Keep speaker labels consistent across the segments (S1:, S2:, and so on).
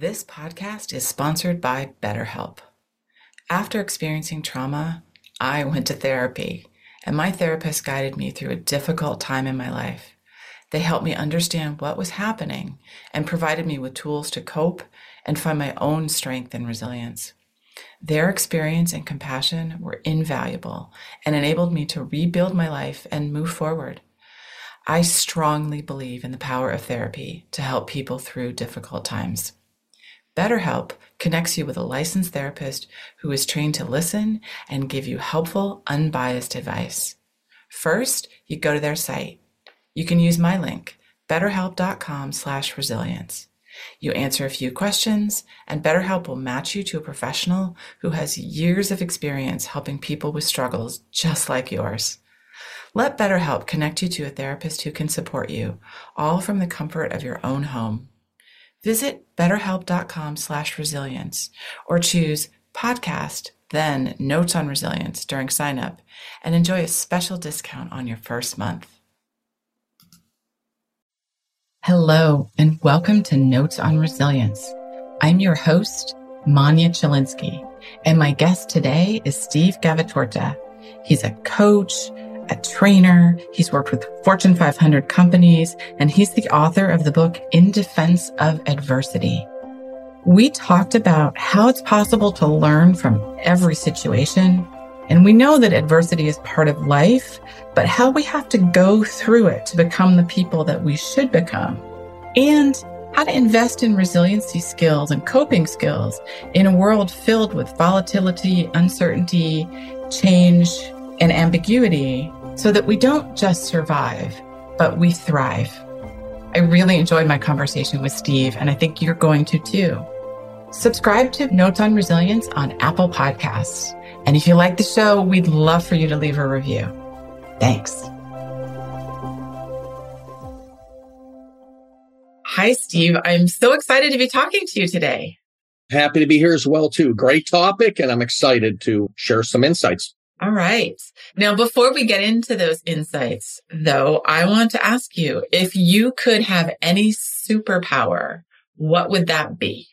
S1: This podcast is sponsored by BetterHelp. After experiencing trauma, I went to therapy, and my therapist guided me through a difficult time in my life. They helped me understand what was happening and provided me with tools to cope and find my own strength and resilience. Their experience and compassion were invaluable and enabled me to rebuild my life and move forward. I strongly believe in the power of therapy to help people through difficult times. BetterHelp connects you with a licensed therapist who is trained to listen and give you helpful, unbiased advice. First, you go to their site. You can use my link, betterhelp.com slash resilience. You answer a few questions, and BetterHelp will match you to a professional who has years of experience helping people with struggles just like yours. Let BetterHelp connect you to a therapist who can support you, all from the comfort of your own home. Visit betterhelp.com slash resilience or choose podcast, then notes on resilience during sign up and enjoy a special discount on your first month. Hello, and welcome to Notes on Resilience. I'm your host, Manya Chilinsky, and my guest today is Steve Gavatorta. He's a coach, a trainer. He's worked with Fortune 500 companies, and he's the author of the book In Defense of Adversity. We talked about how it's possible to learn from every situation. And we know that adversity is part of life, but how we have to go through it to become the people that we should become. And how to invest in resiliency skills and coping skills in a world filled with volatility, uncertainty, change, and ambiguity so that we don't just survive, but we thrive. I really enjoyed my conversation with Steve, and I think you're going to too. Subscribe to Notes on Resilience on Apple Podcasts. And if you like the show, we'd love for you to leave a review. Thanks. Hi, Steve. I'm so excited to be talking to you today.
S2: Happy to be here as well, too. Great topic, and I'm excited to share some insights.
S1: All right. Now, before we get into those insights, though, I want to ask you if you could have any superpower, what would that be?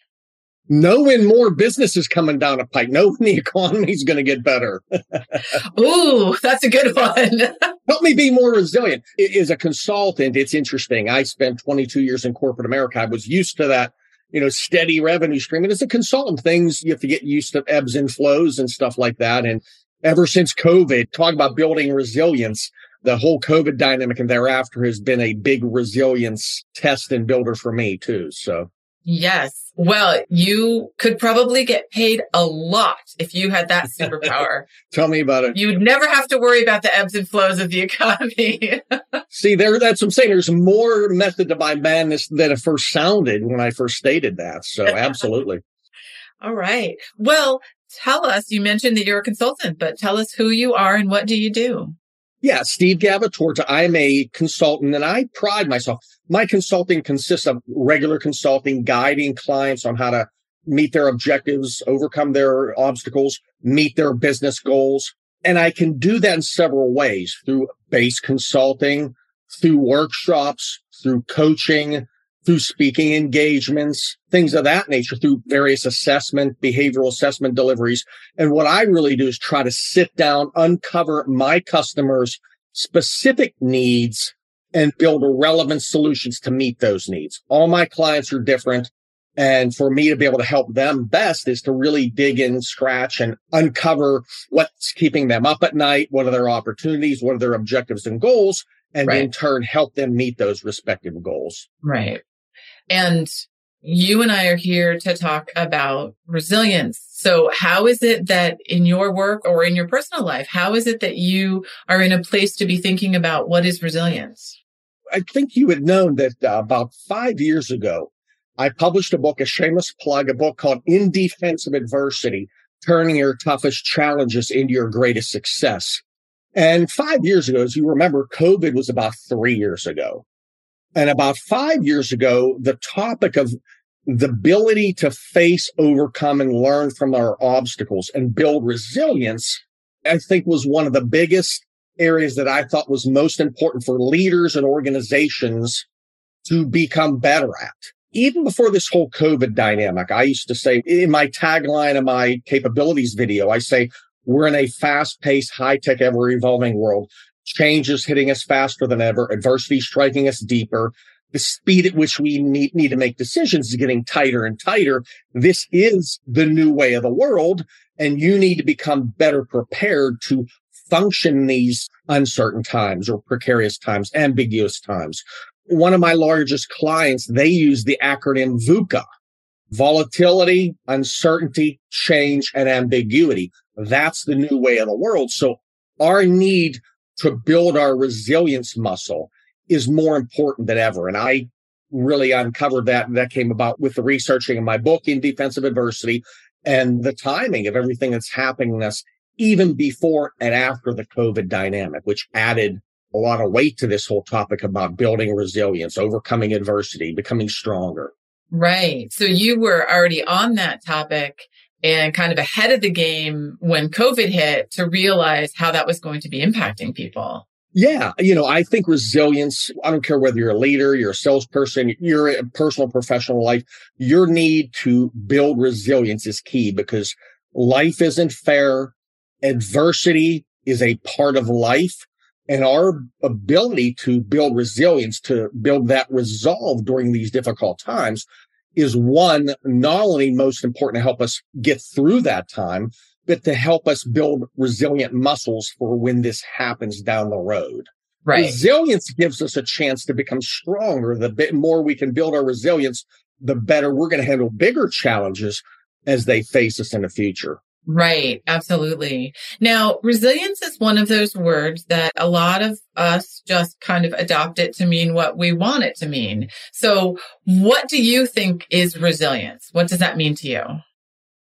S2: Knowing more businesses coming down a pike, knowing the economy is going to get better.
S1: Ooh, that's a good one.
S2: Help me be more resilient. As a consultant, it's interesting. I spent 22 years in corporate America. I was used to that you know, steady revenue stream. And as a consultant, things you have to get used to ebbs and flows and stuff like that. And ever since COVID, talk about building resilience. The whole COVID dynamic and thereafter has been a big resilience test and builder for me too. So
S1: yes. Well, you could probably get paid a lot if you had that superpower.
S2: Tell me about it.
S1: You'd never have to worry about the ebbs and flows of the economy.
S2: See, there, that's what I'm saying. There's more method to my madness than it first sounded when I first stated that. So absolutely.
S1: All right. Well, tell us, you mentioned that you're a consultant, but tell us who you are and what do you do?
S2: Yeah, Steve Gavatorta. I'm a consultant and I pride myself. My consulting consists of regular consulting, guiding clients on how to meet their objectives, overcome their obstacles, meet their business goals. And I can do that in several ways through base consulting, through workshops, through coaching, through speaking engagements, things of that nature, through various assessment, behavioral assessment deliveries. And what I really do is try to sit down, uncover my customers' specific needs and build relevant solutions to meet those needs. All my clients are different. And for me to be able to help them best is to really dig in, scratch and uncover what's keeping them up at night. What are their opportunities? What are their objectives and goals? And right. in turn help them meet those respective goals.
S1: Right. And you and I are here to talk about resilience. So how is it that in your work or in your personal life, how is it that you are in a place to be thinking about what is resilience?
S2: I think you had known that uh, about five years ago, I published a book, a shameless plug, a book called In Defense of Adversity, turning your toughest challenges into your greatest success. And five years ago, as you remember, COVID was about three years ago. And about five years ago, the topic of the ability to face, overcome, and learn from our obstacles and build resilience, I think was one of the biggest areas that I thought was most important for leaders and organizations to become better at. even before this whole COVID dynamic, I used to say in my tagline of my capabilities video, I say, we're in a fast paced, high tech, ever evolving world. Change is hitting us faster than ever. Adversity striking us deeper. The speed at which we need, need to make decisions is getting tighter and tighter. This is the new way of the world. And you need to become better prepared to function these uncertain times or precarious times, ambiguous times one of my largest clients, they use the acronym VUCA, volatility, uncertainty, change, and ambiguity. That's the new way of the world. So our need to build our resilience muscle is more important than ever. And I really uncovered that. And that came about with the researching in my book In Defense of Adversity and the timing of everything that's happening to us even before and after the COVID dynamic, which added a lot of weight to this whole topic about building resilience, overcoming adversity, becoming stronger.
S1: Right. So you were already on that topic and kind of ahead of the game when COVID hit to realize how that was going to be impacting people.
S2: Yeah. You know, I think resilience, I don't care whether you're a leader, you're a salesperson, you're a personal, professional life, your need to build resilience is key because life isn't fair. Adversity is a part of life and our ability to build resilience, to build that resolve during these difficult times is one, not only most important to help us get through that time, but to help us build resilient muscles for when this happens down the road. Right. Resilience gives us a chance to become stronger. The bit more we can build our resilience, the better we're going to handle bigger challenges as they face us in the future.
S1: Right. Absolutely. Now, resilience is one of those words that a lot of us just kind of adopt it to mean what we want it to mean. So what do you think is resilience? What does that mean to you?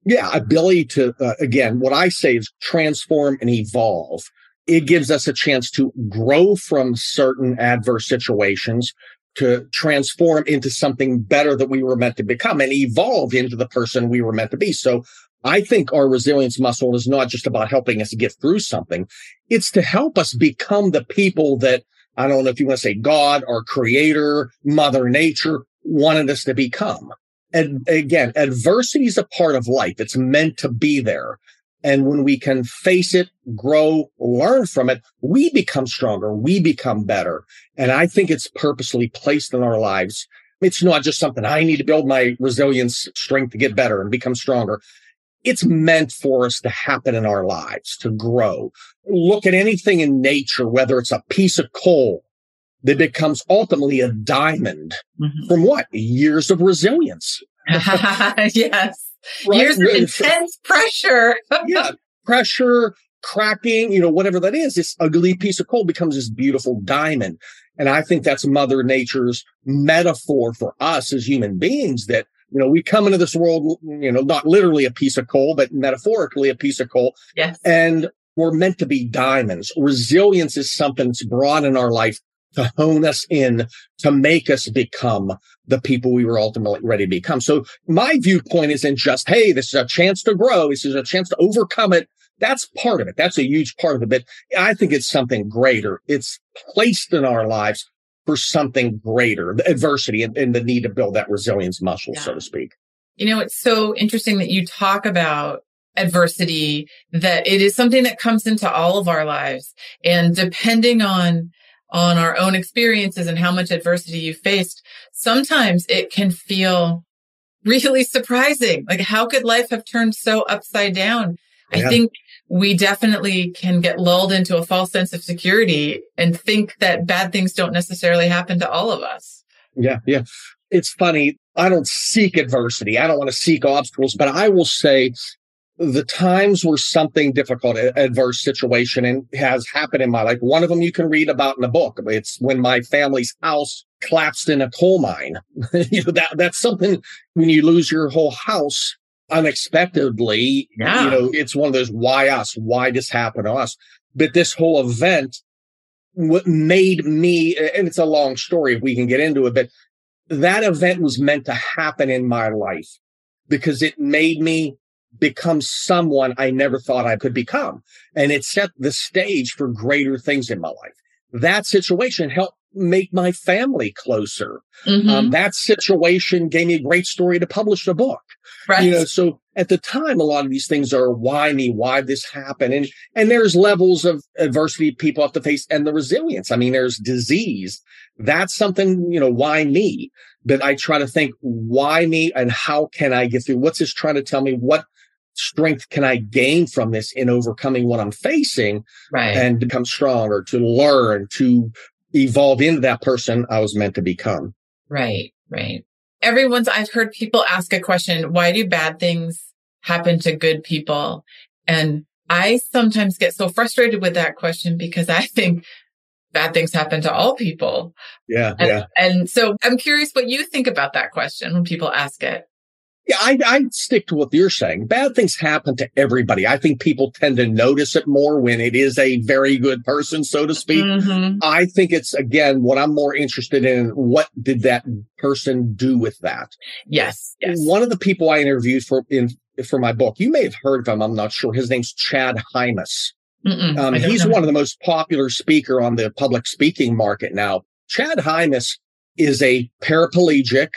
S2: Yeah. Ability to, uh, again, what I say is transform and evolve. It gives us a chance to grow from certain adverse situations to transform into something better that we were meant to become and evolve into the person we were meant to be. So I think our resilience muscle is not just about helping us get through something. It's to help us become the people that I don't know if you want to say God or creator, mother nature wanted us to become. And again, adversity is a part of life. It's meant to be there. And when we can face it, grow, learn from it, we become stronger. We become better. And I think it's purposely placed in our lives. It's not just something I need to build my resilience strength to get better and become stronger it's meant for us to happen in our lives, to grow. Look at anything in nature, whether it's a piece of coal that becomes ultimately a diamond mm-hmm. from what? Years of resilience.
S1: yes. Right? Years of intense pressure.
S2: yeah. Pressure, cracking, you know, whatever that is, this ugly piece of coal becomes this beautiful diamond. And I think that's Mother Nature's metaphor for us as human beings that you know, we come into this world, you know, not literally a piece of coal, but metaphorically a piece of coal.
S1: Yes.
S2: And we're meant to be diamonds. Resilience is something that's brought in our life to hone us in, to make us become the people we were ultimately ready to become. So my viewpoint isn't just, Hey, this is a chance to grow. This is a chance to overcome it. That's part of it. That's a huge part of it. But I think it's something greater. It's placed in our lives for something greater, the adversity and, and, the need to build that resilience muscle, yeah. so to speak.
S1: You know, it's so interesting that you talk about adversity, that it is something that comes into all of our lives. And depending on, on our own experiences and how much adversity you faced, sometimes it can feel really surprising. Like, how could life have turned so upside down? Yeah. I think we definitely can get lulled into a false sense of security and think that bad things don't necessarily happen to all of us.
S2: Yeah, yeah. It's funny. I don't seek adversity. I don't want to seek obstacles, but I will say the times where something difficult, adverse situation and has happened in my life. One of them you can read about in a book. It's when my family's house collapsed in a coal mine. you know, that, that's something when you lose your whole house unexpectedly. Yeah. You know, it's one of those why us? Why this happened to us? But this whole event what made me, and it's a long story if we can get into it, but that event was meant to happen in my life because it made me become someone I never thought I could become. And it set the stage for greater things in my life. That situation helped make my family closer. Mm-hmm. Um, that situation gave me a great story to publish a book. Right. You know, so at the time, a lot of these things are why me, why this happened, and and there's levels of adversity people have to face, and the resilience. I mean, there's disease. That's something you know. Why me? But I try to think why me, and how can I get through? What's this trying to tell me? What strength can I gain from this in overcoming what I'm facing, right. and become stronger to learn to evolve into that person I was meant to become.
S1: Right, right. Everyone's, I've heard people ask a question, why do bad things happen to good people? And I sometimes get so frustrated with that question because I think bad things happen to all people.
S2: Yeah.
S1: And,
S2: yeah.
S1: And so I'm curious what you think about that question when people ask it.
S2: Yeah, I, I stick to what you're saying. Bad things happen to everybody. I think people tend to notice it more when it is a very good person, so to speak. Mm-hmm. I think it's again what I'm more interested in. What did that person do with that?
S1: Yes. yes.
S2: One of the people I interviewed for in for my book, you may have heard of him. I'm not sure. His name's Chad Hymas. Um, he's one of the most popular speaker on the public speaking market now. Chad Hymas is a paraplegic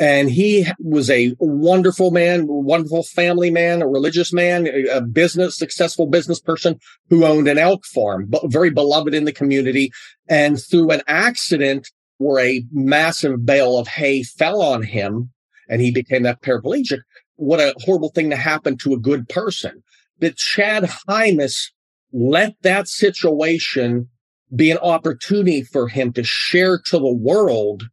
S2: and he was a wonderful man, wonderful family man, a religious man, a business, successful business person who owned an elk farm, but very beloved in the community. And through an accident where a massive bale of hay fell on him and he became that paraplegic, what a horrible thing to happen to a good person. That Chad Hymas let that situation be an opportunity for him to share to the world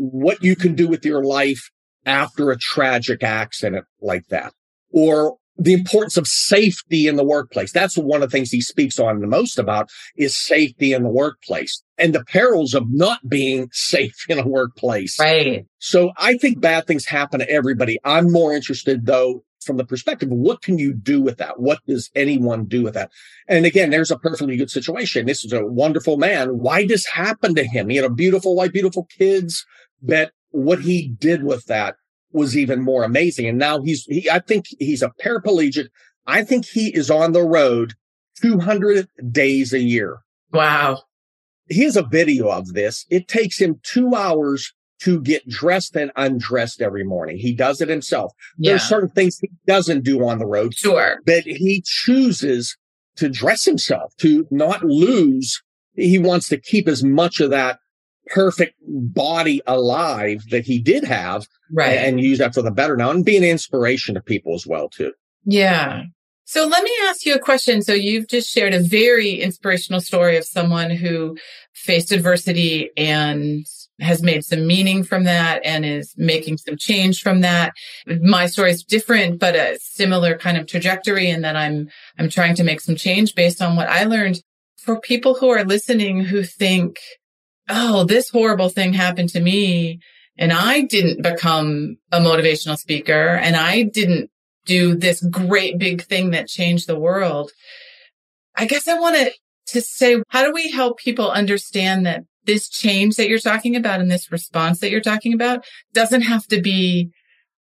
S2: what you can do with your life after a tragic accident like that or the importance of safety in the workplace. That's one of the things he speaks on the most about is safety in the workplace and the perils of not being safe in a workplace.
S1: Right.
S2: So I think bad things happen to everybody. I'm more interested though from the perspective of what can you do with that? What does anyone do with that? And again, there's a perfectly good situation. This is a wonderful man. Why does happen to him? He had a beautiful wife, beautiful kids, but what he did with that was even more amazing. And now he's, he, I think he's a paraplegic. I think he is on the road 200 days a year.
S1: Wow.
S2: He has a video of this. It takes him two hours to get dressed and undressed every morning. He does it himself. Yeah. There's certain things he doesn't do on the road.
S1: Sure.
S2: But he chooses to dress himself to not lose. He wants to keep as much of that perfect body alive that he did have
S1: right.
S2: and use that for the better now and be an inspiration to people as well too.
S1: Yeah. So let me ask you a question. So you've just shared a very inspirational story of someone who faced adversity and has made some meaning from that and is making some change from that. My story is different, but a similar kind of trajectory in that I'm, I'm trying to make some change based on what I learned. For people who are listening who think, oh, this horrible thing happened to me and I didn't become a motivational speaker and I didn't do this great big thing that changed the world. I guess I want to, say, how do we help people understand that this change that you're talking about and this response that you're talking about doesn't have to be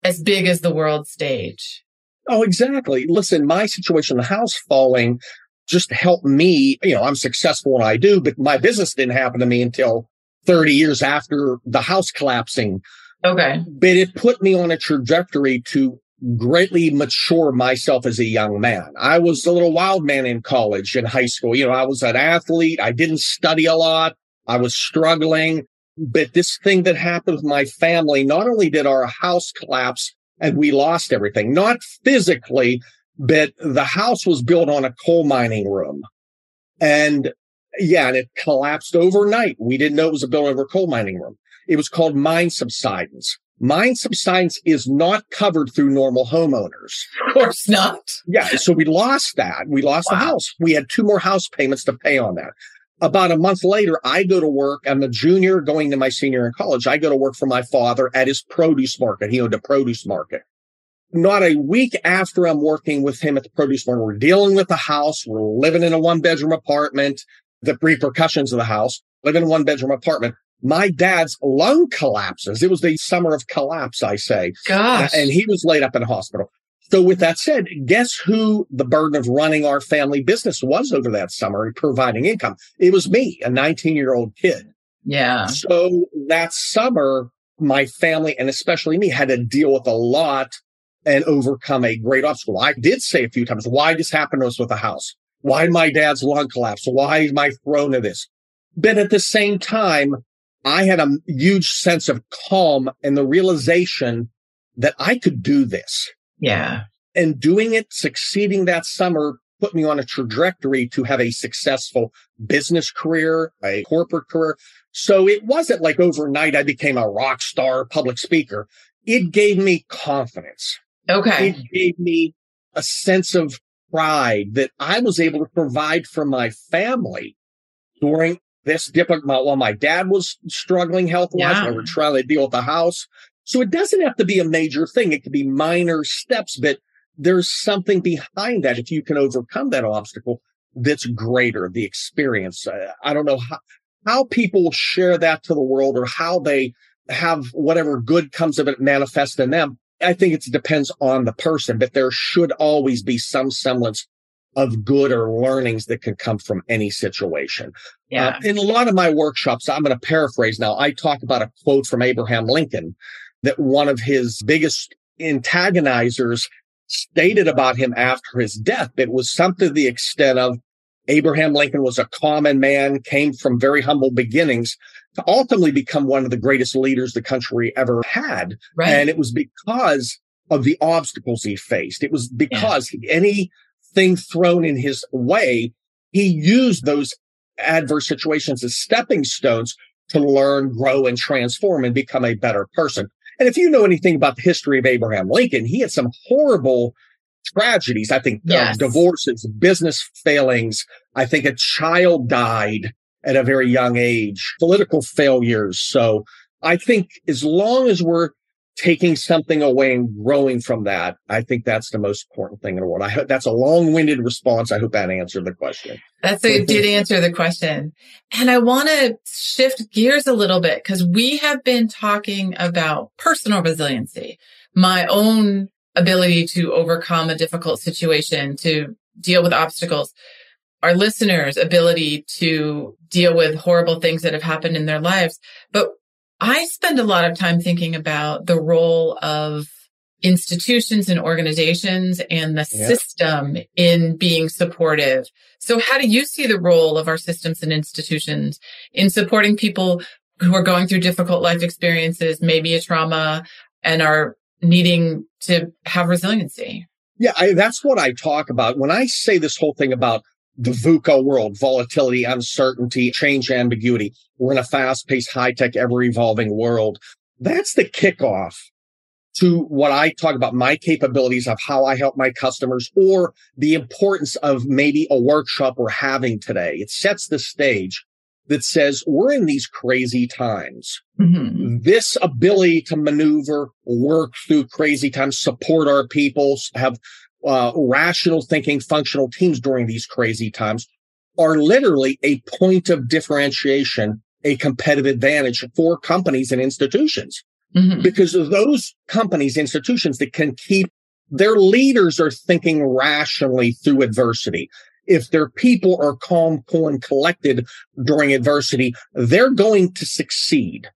S1: as big as the world stage?
S2: Oh, exactly. Listen, my situation, the house falling, just help me. You know, I'm successful when I do, but my business didn't happen to me until 30 years after the house collapsing.
S1: Okay.
S2: But it put me on a trajectory to greatly mature myself as a young man. I was a little wild man in college and high school. You know, I was an athlete. I didn't study a lot. I was struggling. But this thing that happened with my family, not only did our house collapse and we lost everything, not physically, but the house was built on a coal mining room. And yeah, and it collapsed overnight. We didn't know it was a building over a coal mining room. It was called mine subsidence. Mine subsidence is not covered through normal homeowners.
S1: Of course not.
S2: Yeah. So we lost that. We lost wow. the house. We had two more house payments to pay on that. About a month later, I go to work. I'm a junior going to my senior in college. I go to work for my father at his produce market. He owned a produce market not a week after I'm working with him at the produce market, we're dealing with the house. We're living in a one bedroom apartment, the repercussions of the house, living in a one bedroom apartment. My dad's lung collapses. It was the summer of collapse, I say.
S1: Gosh.
S2: And he was laid up in a hospital. So with that said, guess who the burden of running our family business was over that summer and providing income? It was me, a 19 year old kid.
S1: Yeah.
S2: So that summer, my family and especially me had to deal with a lot and overcome a great obstacle. I did say a few times, why this happened to us with the house? Why my dad's lung collapse? Why am I thrown to this? But at the same time, I had a huge sense of calm and the realization that I could do this.
S1: Yeah.
S2: And doing it, succeeding that summer put me on a trajectory to have a successful business career, a corporate career. So it wasn't like overnight I became a rock star public speaker. It gave me confidence.
S1: Okay.
S2: It gave me a sense of pride that I was able to provide for my family during this difficult, while my dad was struggling health wise, yeah. we were trying to deal with the house. So it doesn't have to be a major thing. It could be minor steps, but there's something behind that. If you can overcome that obstacle, that's greater, the experience. Uh, I don't know how, how people share that to the world or how they have whatever good comes of it manifest in them. I think it depends on the person, but there should always be some semblance of good or learnings that can come from any situation.
S1: Yeah. Uh,
S2: in a lot of my workshops, I'm going to paraphrase now. I talk about a quote from Abraham Lincoln that one of his biggest antagonizers stated about him after his death. It was something to the extent of Abraham Lincoln was a common man, came from very humble beginnings to ultimately become one of the greatest leaders the country ever had.
S1: Right.
S2: And it was because of the obstacles he faced. It was because yeah. anything thrown in his way, he used those adverse situations as stepping stones to learn, grow, and transform and become a better person. And if you know anything about the history of Abraham Lincoln, he had some horrible tragedies. I think uh, yes. uh, divorces, business failings. I think a child died at a very young age, political failures. So I think as long as we're taking something away and growing from that, I think that's the most important thing in the world. I hope that's a long-winded response. I hope that answered the question.
S1: That's a did answer the question. And I want to shift gears a little bit because we have been talking about personal resiliency, my own ability to overcome a difficult situation, to deal with obstacles, our listeners' ability to deal with horrible things that have happened in their lives. But I spend a lot of time thinking about the role of institutions and organizations and the yeah. system in being supportive. So how do you see the role of our systems and institutions in supporting people who are going through difficult life experiences, maybe a trauma and are needing to have resiliency?
S2: Yeah, I, that's what I talk about. When I say this whole thing about the VUCA world, volatility, uncertainty, change, ambiguity. We're in a fast paced, high tech, ever evolving world. That's the kickoff to what I talk about my capabilities of how I help my customers or the importance of maybe a workshop we're having today. It sets the stage that says we're in these crazy times. Mm-hmm. This ability to maneuver, work through crazy times, support our people, have uh, rational thinking, functional teams during these crazy times are literally a point of differentiation, a competitive advantage for companies and institutions. Mm-hmm. Because those companies, institutions that can keep their leaders are thinking rationally through adversity. If their people are calm, cool, and collected during adversity, they're going to succeed.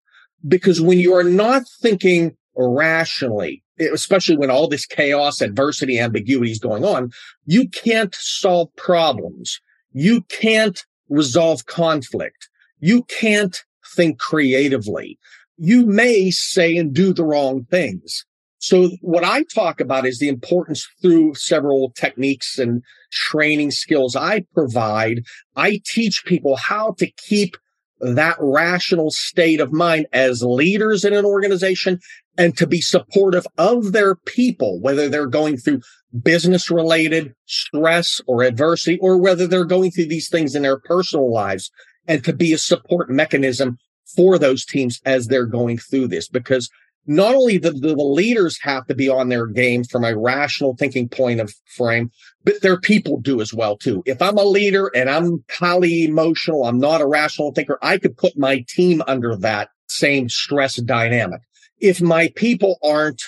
S2: Because when you are not thinking rationally, especially when all this chaos, adversity, ambiguity is going on, you can't solve problems. You can't resolve conflict. You can't think creatively. You may say and do the wrong things. So what I talk about is the importance through several techniques and training skills I provide. I teach people how to keep that rational state of mind as leaders in an organization and to be supportive of their people, whether they're going through business related stress or adversity, or whether they're going through these things in their personal lives and to be a support mechanism for those teams as they're going through this. Because not only the, the, the leaders have to be on their game from a rational thinking point of frame, but their people do as well too. If I'm a leader and I'm highly emotional, I'm not a rational thinker, I could put my team under that same stress dynamic if my people aren't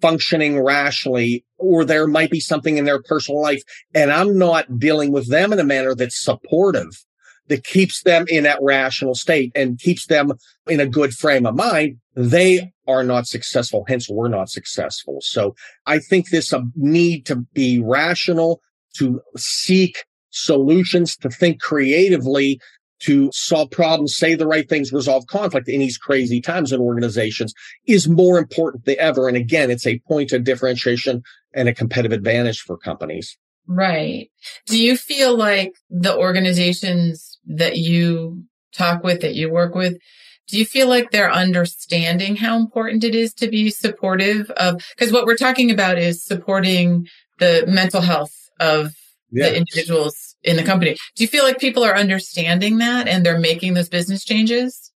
S2: functioning rationally, or there might be something in their personal life and I'm not dealing with them in a manner that's supportive, that keeps them in that rational state and keeps them in a good frame of mind, they are not successful. Hence, we're not successful. So I think this uh, need to be rational, to seek solutions, to think creatively, to solve problems, say the right things, resolve conflict in these crazy times in organizations is more important than ever. And again, it's a point of differentiation and a competitive advantage for companies.
S1: Right. Do you feel like the organizations that you talk with, that you work with, do you feel like they're understanding how important it is to be supportive of, because what we're talking about is supporting the mental health of the individuals in the company. Do you feel like people are understanding that and they're making those business changes?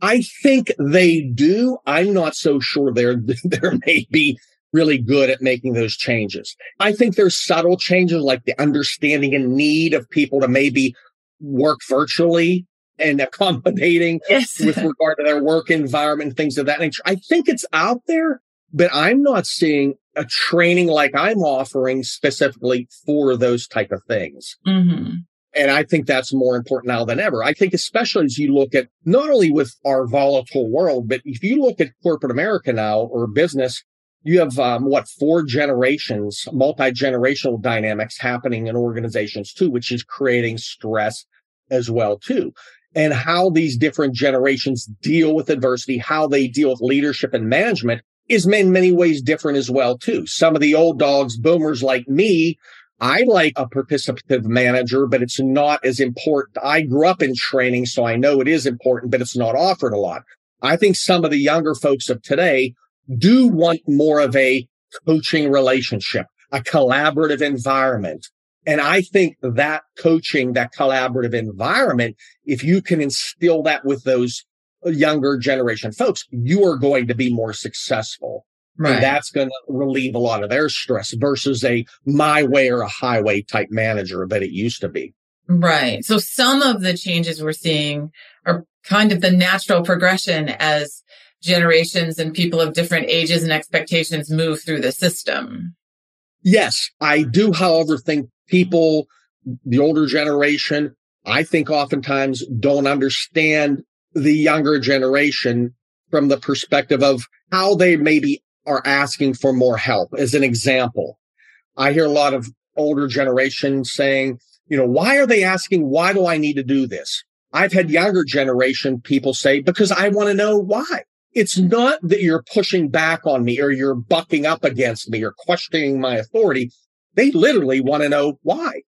S2: I think they do. I'm not so sure they're, they're maybe really good at making those changes. I think there's subtle changes like the understanding and need of people to maybe work virtually and accommodating yes. with regard to their work environment, things of that nature. I think it's out there, but I'm not seeing a training like I'm offering specifically for those type of things. Mm-hmm. And I think that's more important now than ever. I think especially as you look at not only with our volatile world, but if you look at corporate America now or business, you have um, what four generations, multi-generational dynamics happening in organizations too, which is creating stress as well too. And how these different generations deal with adversity, how they deal with leadership and management is in many ways different as well too. Some of the old dogs, boomers like me, I like a participative manager, but it's not as important. I grew up in training, so I know it is important, but it's not offered a lot. I think some of the younger folks of today do want more of a coaching relationship, a collaborative environment. And I think that coaching, that collaborative environment, if you can instill that with those uh, younger generation folks, you are going to be more successful. Right. And that's going to relieve a lot of their stress versus a my way or a highway type manager that it used to be.
S1: Right. So some of the changes we're seeing are kind of the natural progression as generations and people of different ages and expectations move through the system.
S2: Yes, I do, however, think people, the older generation, I think oftentimes don't understand the younger generation from the perspective of how they maybe are asking for more help. As an example, I hear a lot of older generation saying, you know, why are they asking, why do I need to do this? I've had younger generation people say, because I want to know why. It's not that you're pushing back on me or you're bucking up against me or questioning my authority. They literally want to know why.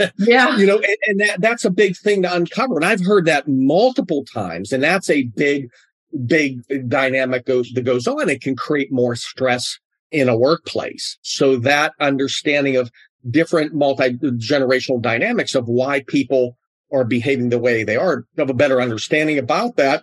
S1: Yeah.
S2: you know, and, and that, that's a big thing to uncover. And I've heard that multiple times. And that's a big, big dynamic goes, that goes on. It can create more stress in a workplace. So that understanding of different multi-generational dynamics of why people are behaving the way they are, have a better understanding about that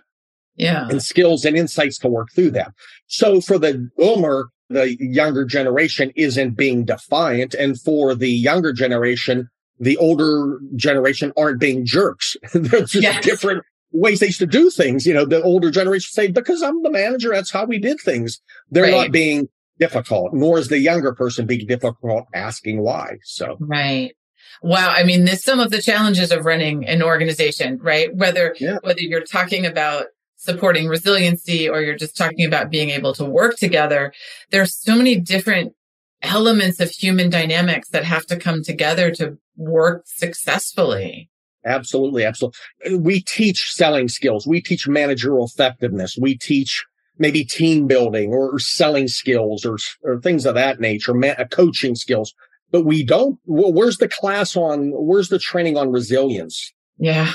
S1: yeah.
S2: and skills and insights to work through that. So for the boomer, the younger generation isn't being defiant. And for the younger generation, the older generation aren't being jerks. There's just yes. different ways they used to do things. You know, the older generation say, because I'm the manager, that's how we did things. They're right. not being difficult, nor is the younger person being difficult asking why. So,
S1: right. Wow. I mean, there's some of the challenges of running an organization, right? Whether, yeah. whether you're talking about supporting resiliency or you're just talking about being able to work together, there's so many different elements of human dynamics that have to come together to work successfully.
S2: Absolutely. Absolutely. We teach selling skills. We teach managerial effectiveness. We teach maybe team building or selling skills or, or things of that nature, uh, coaching skills. But we don't, where's the class on, where's the training on resilience?
S1: Yeah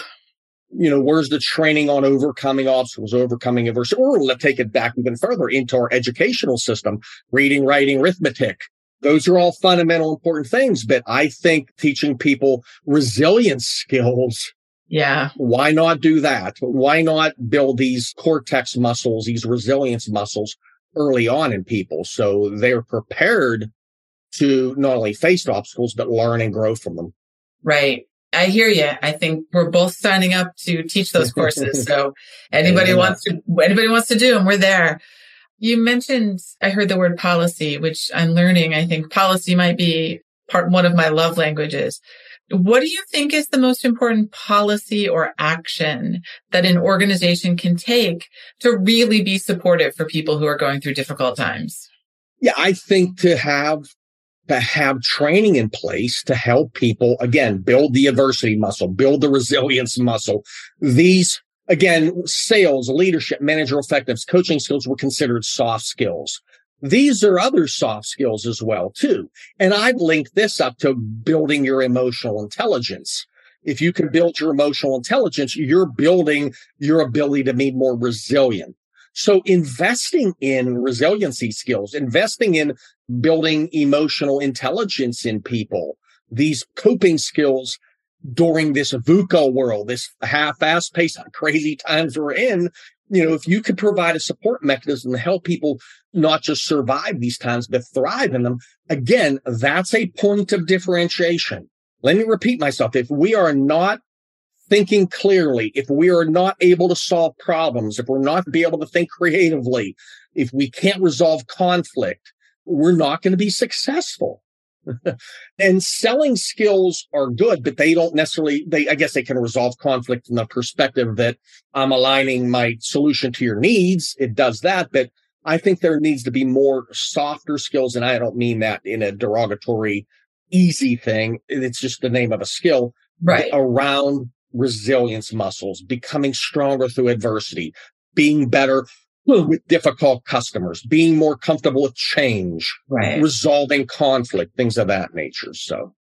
S2: you know, where's the training on overcoming obstacles, overcoming adversity? Or let's take it back even further into our educational system, reading, writing, arithmetic. Those are all fundamental important things, but I think teaching people resilience skills.
S1: Yeah.
S2: Why not do that? Why not build these cortex muscles, these resilience muscles early on in people so they're prepared to not only face obstacles, but learn and grow from them?
S1: Right. I hear you. I think we're both signing up to teach those courses. So anybody yeah. wants to, anybody wants to do them, we're there. You mentioned, I heard the word policy, which I'm learning. I think policy might be part, one of my love languages. What do you think is the most important policy or action that an organization can take to really be supportive for people who are going through difficult times?
S2: Yeah, I think to have to have training in place to help people again build the adversity muscle, build the resilience muscle. These again, sales, leadership, manager effectiveness, coaching skills were considered soft skills. These are other soft skills as well, too. And I'd link this up to building your emotional intelligence. If you can build your emotional intelligence, you're building your ability to be more resilient. So investing in resiliency skills, investing in building emotional intelligence in people, these coping skills during this VUCA world, this half fast paced, crazy times we're in, you know, if you could provide a support mechanism to help people not just survive these times, but thrive in them, again, that's a point of differentiation. Let me repeat myself. If we are not thinking clearly, if we are not able to solve problems, if we're not be able to think creatively, if we can't resolve conflict, we're not going to be successful. and selling skills are good, but they don't necessarily, they, I guess they can resolve conflict from the perspective that I'm aligning my solution to your needs. It does that, but I think there needs to be more softer skills. And I don't mean that in a derogatory, easy thing. It's just the name of a skill
S1: right
S2: around resilience muscles, becoming stronger through adversity, being better with difficult customers, being more comfortable with change,
S1: right.
S2: resolving conflict, things of that nature. So.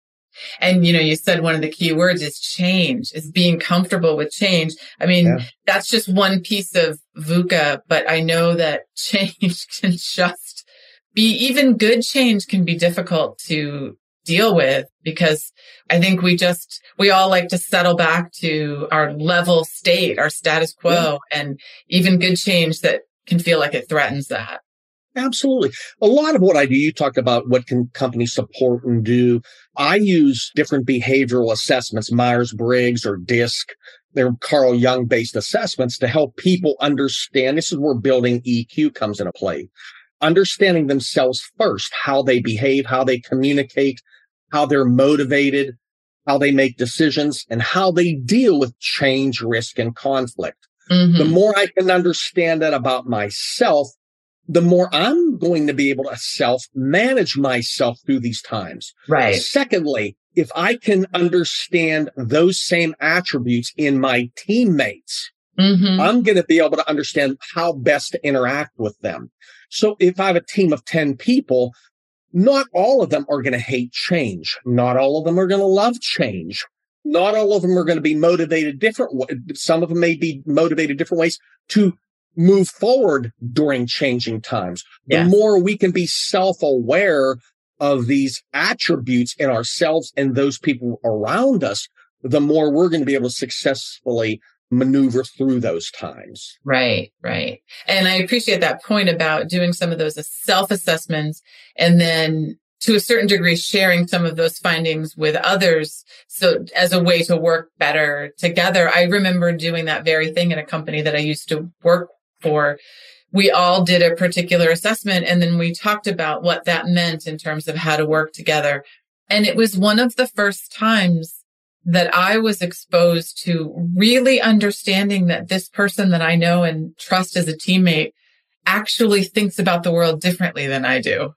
S1: And you know, you said one of the key words is change, is being comfortable with change. I mean, yeah. that's just one piece of VUCA, but I know that change can just be even good change can be difficult to deal with because I think we just, we all like to settle back to our level state, our status quo yeah. and even good change that can feel like it threatens that.
S2: Absolutely. A lot of what I do, you talked about what can companies support and do. I use different behavioral assessments, Myers Briggs or DISC. They're Carl Jung based assessments to help people understand. This is where building EQ comes into play. Understanding themselves first, how they behave, how they communicate, how they're motivated, how they make decisions, and how they deal with change, risk, and conflict. Mm-hmm. The more I can understand that about myself, the more I'm going to be able to self manage myself through these times.
S1: Right.
S2: Secondly, if I can understand those same attributes in my teammates, mm-hmm. I'm going to be able to understand how best to interact with them. So if I have a team of 10 people, not all of them are going to hate change. Not all of them are going to love change not all of them are going to be motivated different. Some of them may be motivated different ways to move forward during changing times. The more we can be self aware of these attributes in ourselves and those people around us, the more we're going to be able to successfully maneuver through those times.
S1: Right, right. And I appreciate that point about doing some of those self assessments and then to a certain degree sharing some of those findings with others so as a way to work better together i remember doing that very thing in a company that i used to work for we all did a particular assessment and then we talked about what that meant in terms of how to work together and it was one of the first times that I was exposed to really understanding that this person that I know and trust as a teammate actually thinks about the world differently than I do.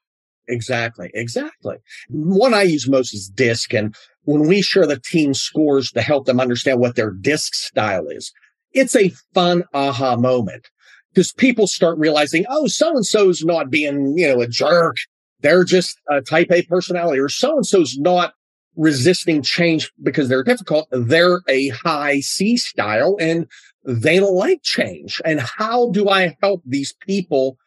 S2: Exactly. Exactly. One I use most is DISC. And when we share the team scores to help them understand what their DISC style is, it's a fun aha moment because people start realizing, oh, so and so's not being, you know, a jerk. They're just a type A personality or so and so's not resisting change because they're difficult. They're a high C style and they don't like change. And how do I help these people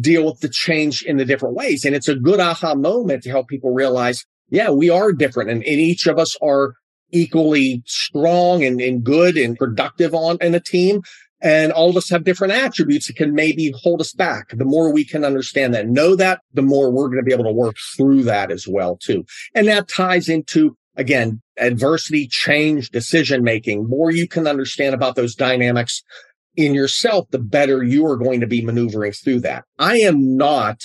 S2: deal with the change in the different ways. And it's a good aha moment to help people realize, yeah, we are different and, and each of us are equally strong and, and good and productive on in a team. And all of us have different attributes that can maybe hold us back. The more we can understand that, know that, the more we're going to be able to work through that as well, too. And that ties into, again, adversity, change, decision making. More you can understand about those dynamics, in yourself, the better you are going to be maneuvering through that. I am not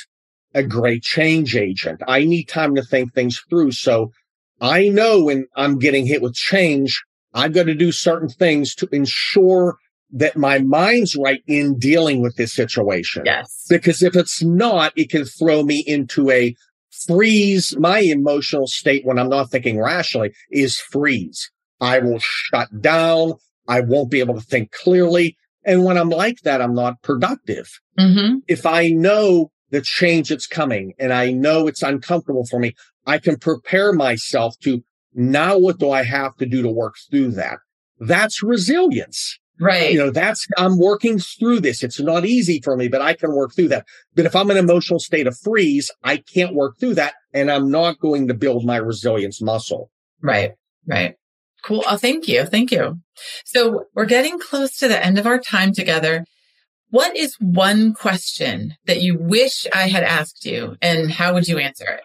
S2: a great change agent. I need time to think things through. So I know when I'm getting hit with change, I've got to do certain things to ensure that my mind's right in dealing with this situation.
S1: Yes.
S2: Because if it's not, it can throw me into a freeze. My emotional state when I'm not thinking rationally is freeze. I will shut down. I won't be able to think clearly. And when I'm like that, I'm not productive.
S1: Mm-hmm.
S2: If I know the change that's coming and I know it's uncomfortable for me, I can prepare myself to now what do I have to do to work through that? That's resilience.
S1: Right.
S2: You know, that's, I'm working through this. It's not easy for me, but I can work through that. But if I'm in an emotional state of freeze, I can't work through that and I'm not going to build my resilience muscle.
S1: Right. Right. Cool. Oh, thank you. Thank you. So we're getting close to the end of our time together. What is one question that you wish I had asked you and how would you answer it?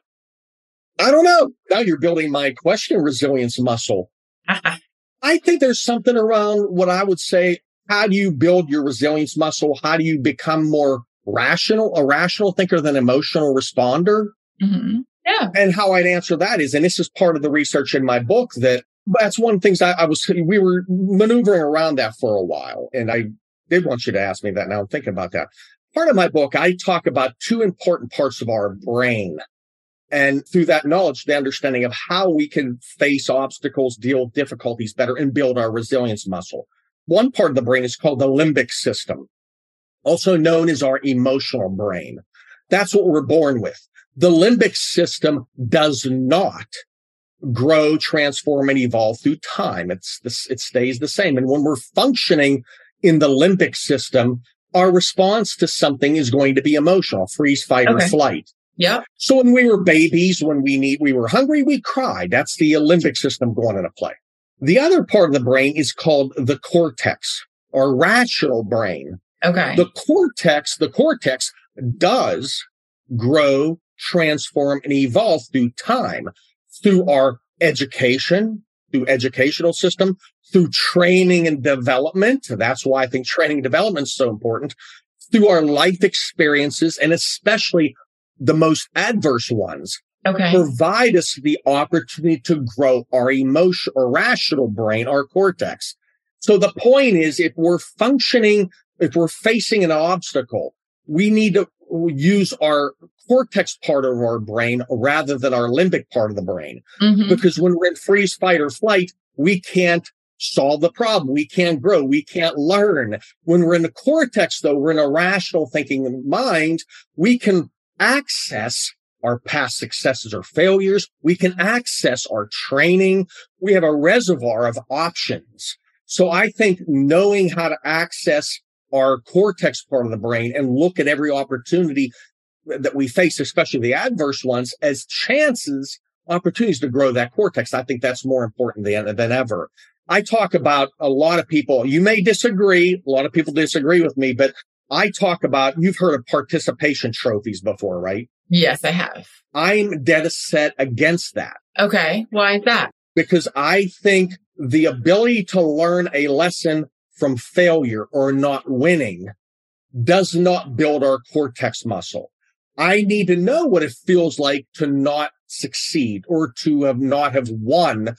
S2: I don't know. Now you're building my question resilience muscle. I think there's something around what I would say. How do you build your resilience muscle? How do you become more rational, a rational thinker than emotional responder?
S1: Mm-hmm. Yeah.
S2: And how I'd answer that is, and this is part of the research in my book that that's one of the things I, I was, we were maneuvering around that for a while. And I did want you to ask me that. Now I'm thinking about that. Part of my book, I talk about two important parts of our brain and through that knowledge, the understanding of how we can face obstacles, deal with difficulties better and build our resilience muscle. One part of the brain is called the limbic system, also known as our emotional brain. That's what we're born with. The limbic system does not grow, transform, and evolve through time. It's this, it stays the same. And when we're functioning in the limbic system, our response to something is going to be emotional, freeze, fight,
S1: Okay.
S2: or flight.
S1: Yep.
S2: So when we were babies, when we need, we were hungry, we cried. That's the limbic system going into play. The other part of the brain is called the cortex or rational brain.
S1: Okay.
S2: The cortex, the cortex does grow, transform and evolve through time, through our education, through educational system, through training and development. That's why I think training and development is so important through our life experiences and especially the most adverse ones
S1: okay.
S2: provide us the opportunity to grow our emotion or rational brain, our cortex. So the point is, if we're functioning, if we're facing an obstacle, we need to use our cortex part of our brain rather than our limbic part of the brain.
S1: Mhm.
S2: Because when we're in freeze, fight, or flight, we can't solve the problem. We can't grow. We can't learn. When we're in the cortex, though, we're in a rational thinking mind. We can access our past successes or failures. We can access our training. We have a reservoir of options. So I think knowing how to access our cortex part of the brain and look at every opportunity that we face, especially the adverse ones, as chances, opportunities to grow that cortex. I think that's more important than, than ever. I talk about a lot of people. You may disagree. A lot of people disagree with me, but I talk about, you've heard of participation trophies before, right?
S1: Yes, I have.
S2: I'm dead set against that
S1: Okay. Why is that?
S2: because I think the ability to learn a lesson from failure or not winning does not build our cortex muscle. I need to know what it feels like to not succeed or to have not have won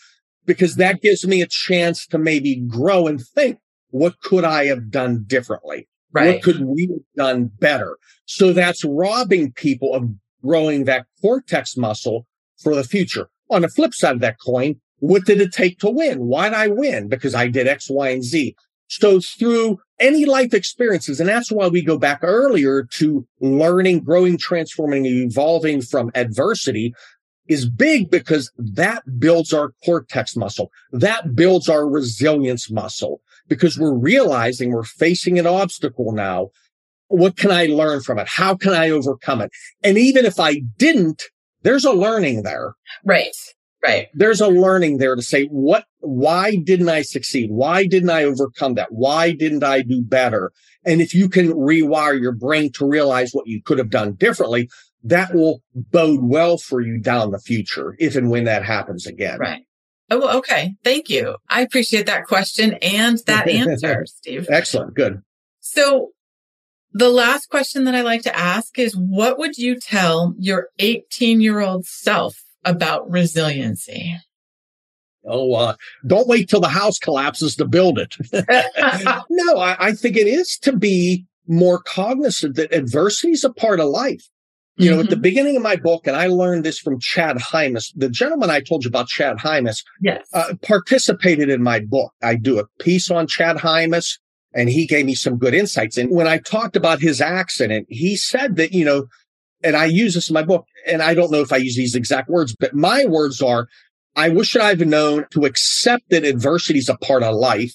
S2: because that gives me a chance to maybe grow and think, what could I have done differently?
S1: Right.
S2: What could we have done better? So that's robbing people of growing that cortex muscle for the future. On the flip side of that coin, what did it take to win? Why did I win? Because I did X, Y, and Z. So through any life experiences, and that's why we go back earlier to learning, growing, transforming, evolving from adversity is big because that builds our cortex muscle. That builds our resilience muscle because we're realizing we're facing an obstacle now. What can I learn from it? How can I overcome it? And even if I didn't, there's a learning there.
S1: Right. Right.
S2: There's a learning there to say, what, why didn't I succeed? Why didn't I overcome that? Why didn't I do better? And if you can rewire your brain to realize what you could have done differently, that will bode well for you down the future, if and when that happens again.
S1: Right. Oh, okay. Thank you. I appreciate that question and that answer, Steve.
S2: Excellent. Good.
S1: So the last question that I like to ask is what would you tell your 18 year old self about resiliency?
S2: Oh, uh, don't wait till the house collapses to build it. no, I, I think it is to be more cognizant that adversity is a part of life. You know, mm-hmm. at the mm-hmm. beginning of my book, and I learned this from Chad Hymas, the gentleman I told you about, Chad Hymas,
S1: yes.
S2: Uh, participated in my book. I do a piece on Chad Hymas, and he gave me some good insights. And when I talked about his accident, he said that, you know, and I use this in my book, and I don't know if I use these exact words, but my words are, I wish I've known to accept that adversity is a part of life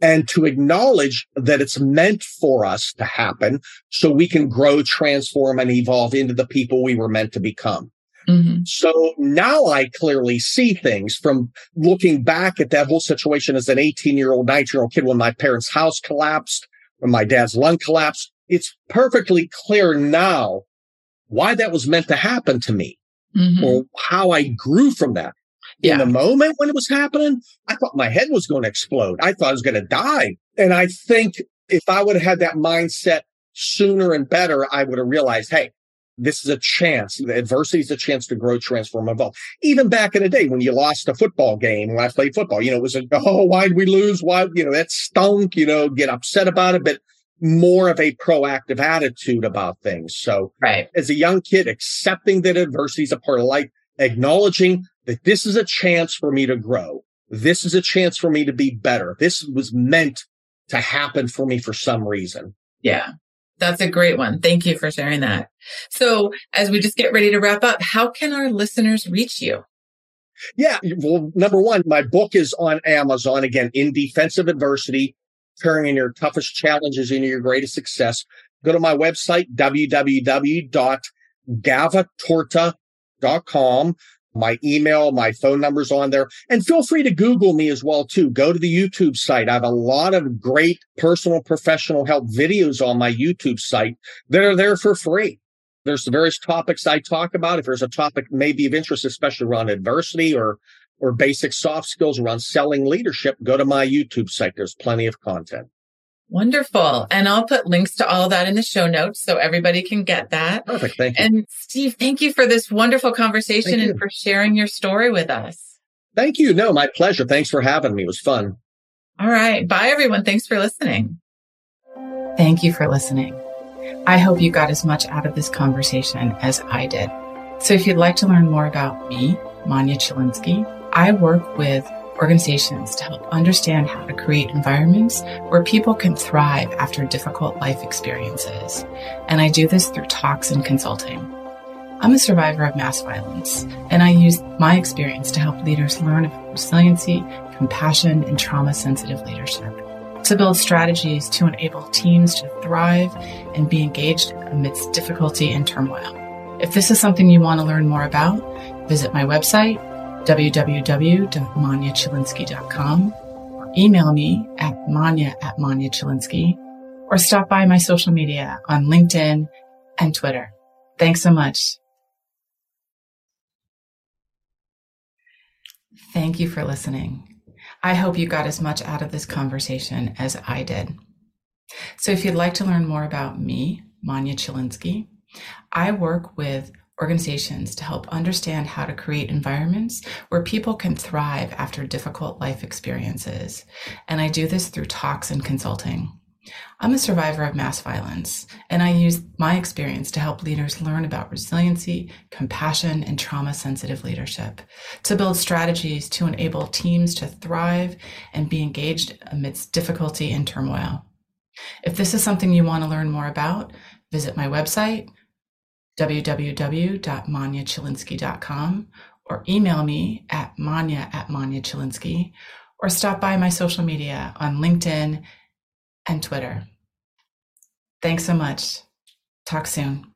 S2: and to acknowledge that it's meant for us to happen so we can grow, transform, and evolve into the people we were meant to become. Mm-hmm. So now I clearly see things from looking back at that whole situation as an 18 year old, 19 year old kid when my parents' house collapsed, when my dad's lung collapsed. It's perfectly clear now why that was meant to happen to me mm-hmm. or how I grew from that. Yeah. In the moment when it was happening, I thought my head was going to explode. I thought I was going to die. And I think if I would have had that mindset sooner and better, I would have realized, hey, this is a chance. Adversity is a chance to grow, transform, evolve. Even back in the day when you lost a football game, when I played football, you know, it was a, oh, why did we lose? Why, you know, that stunk, you know, get upset about it, but more of a proactive attitude about things. So
S1: right.
S2: as a young kid, accepting that adversity is a part of life, acknowledging that this is a chance for me to grow. This is a chance for me to be better. This was meant to happen for me for some reason.
S1: Yeah. That's a great one. Thank you for sharing that. So as we just get ready to wrap up, how can our listeners reach you?
S2: Yeah. Well, number one, my book is on Amazon again, in defense of adversity, turning your toughest challenges into your greatest success. Go to my website, www.gavatorta.com my email, my phone number's on there. And feel free to Google me as well, too. Go to the YouTube site. I have a lot of great personal professional help videos on my YouTube site that are there for free. There's the various topics I talk about. If there's a topic maybe of interest, especially around adversity or or basic soft skills around selling leadership, go to my YouTube site. There's plenty of content.
S1: Wonderful. And I'll put links to all that in the show notes so everybody can get that.
S2: Perfect. Thank you.
S1: And Steve, thank you for this wonderful conversation and for sharing your story with us.
S2: Thank you. No, my pleasure. Thanks for having me. It was fun.
S1: All right. Bye, everyone. Thanks for listening. Thank you for listening. I hope you got as much out of this conversation as I did. So if you'd like to learn more about me, Manya Chylinski, I work with organizations to help understand how to create environments where people can thrive after difficult life experiences. And I do this through talks and consulting. I'm a survivor of mass violence, and I use my experience to help leaders learn about resiliency, compassion, and trauma sensitive leadership, to build strategies to enable teams to thrive and be engaged amidst difficulty and turmoil. If this is something you want to learn more about, visit my website, www.manyachylinski.com or email me at manya at manyachylinski or stop by my social media on LinkedIn and Twitter. Thanks so much. Thank you for listening. I hope you got as much out of this conversation as I did. So if you'd like to learn more about me, Manya Chylinski, I work with organizations to help understand how to create environments where people can thrive after difficult life experiences. And I do this through talks and consulting. I'm a survivor of mass violence, and I use my experience to help leaders learn about resiliency, compassion, and trauma sensitive leadership, to build strategies to enable teams to thrive and be engaged amidst difficulty and turmoil. If this is something you want to learn more about, visit my website, www.manyachylinski.com or email me at manya at manyachylinski or stop by my social media on LinkedIn and Twitter. Thanks so much. Talk soon.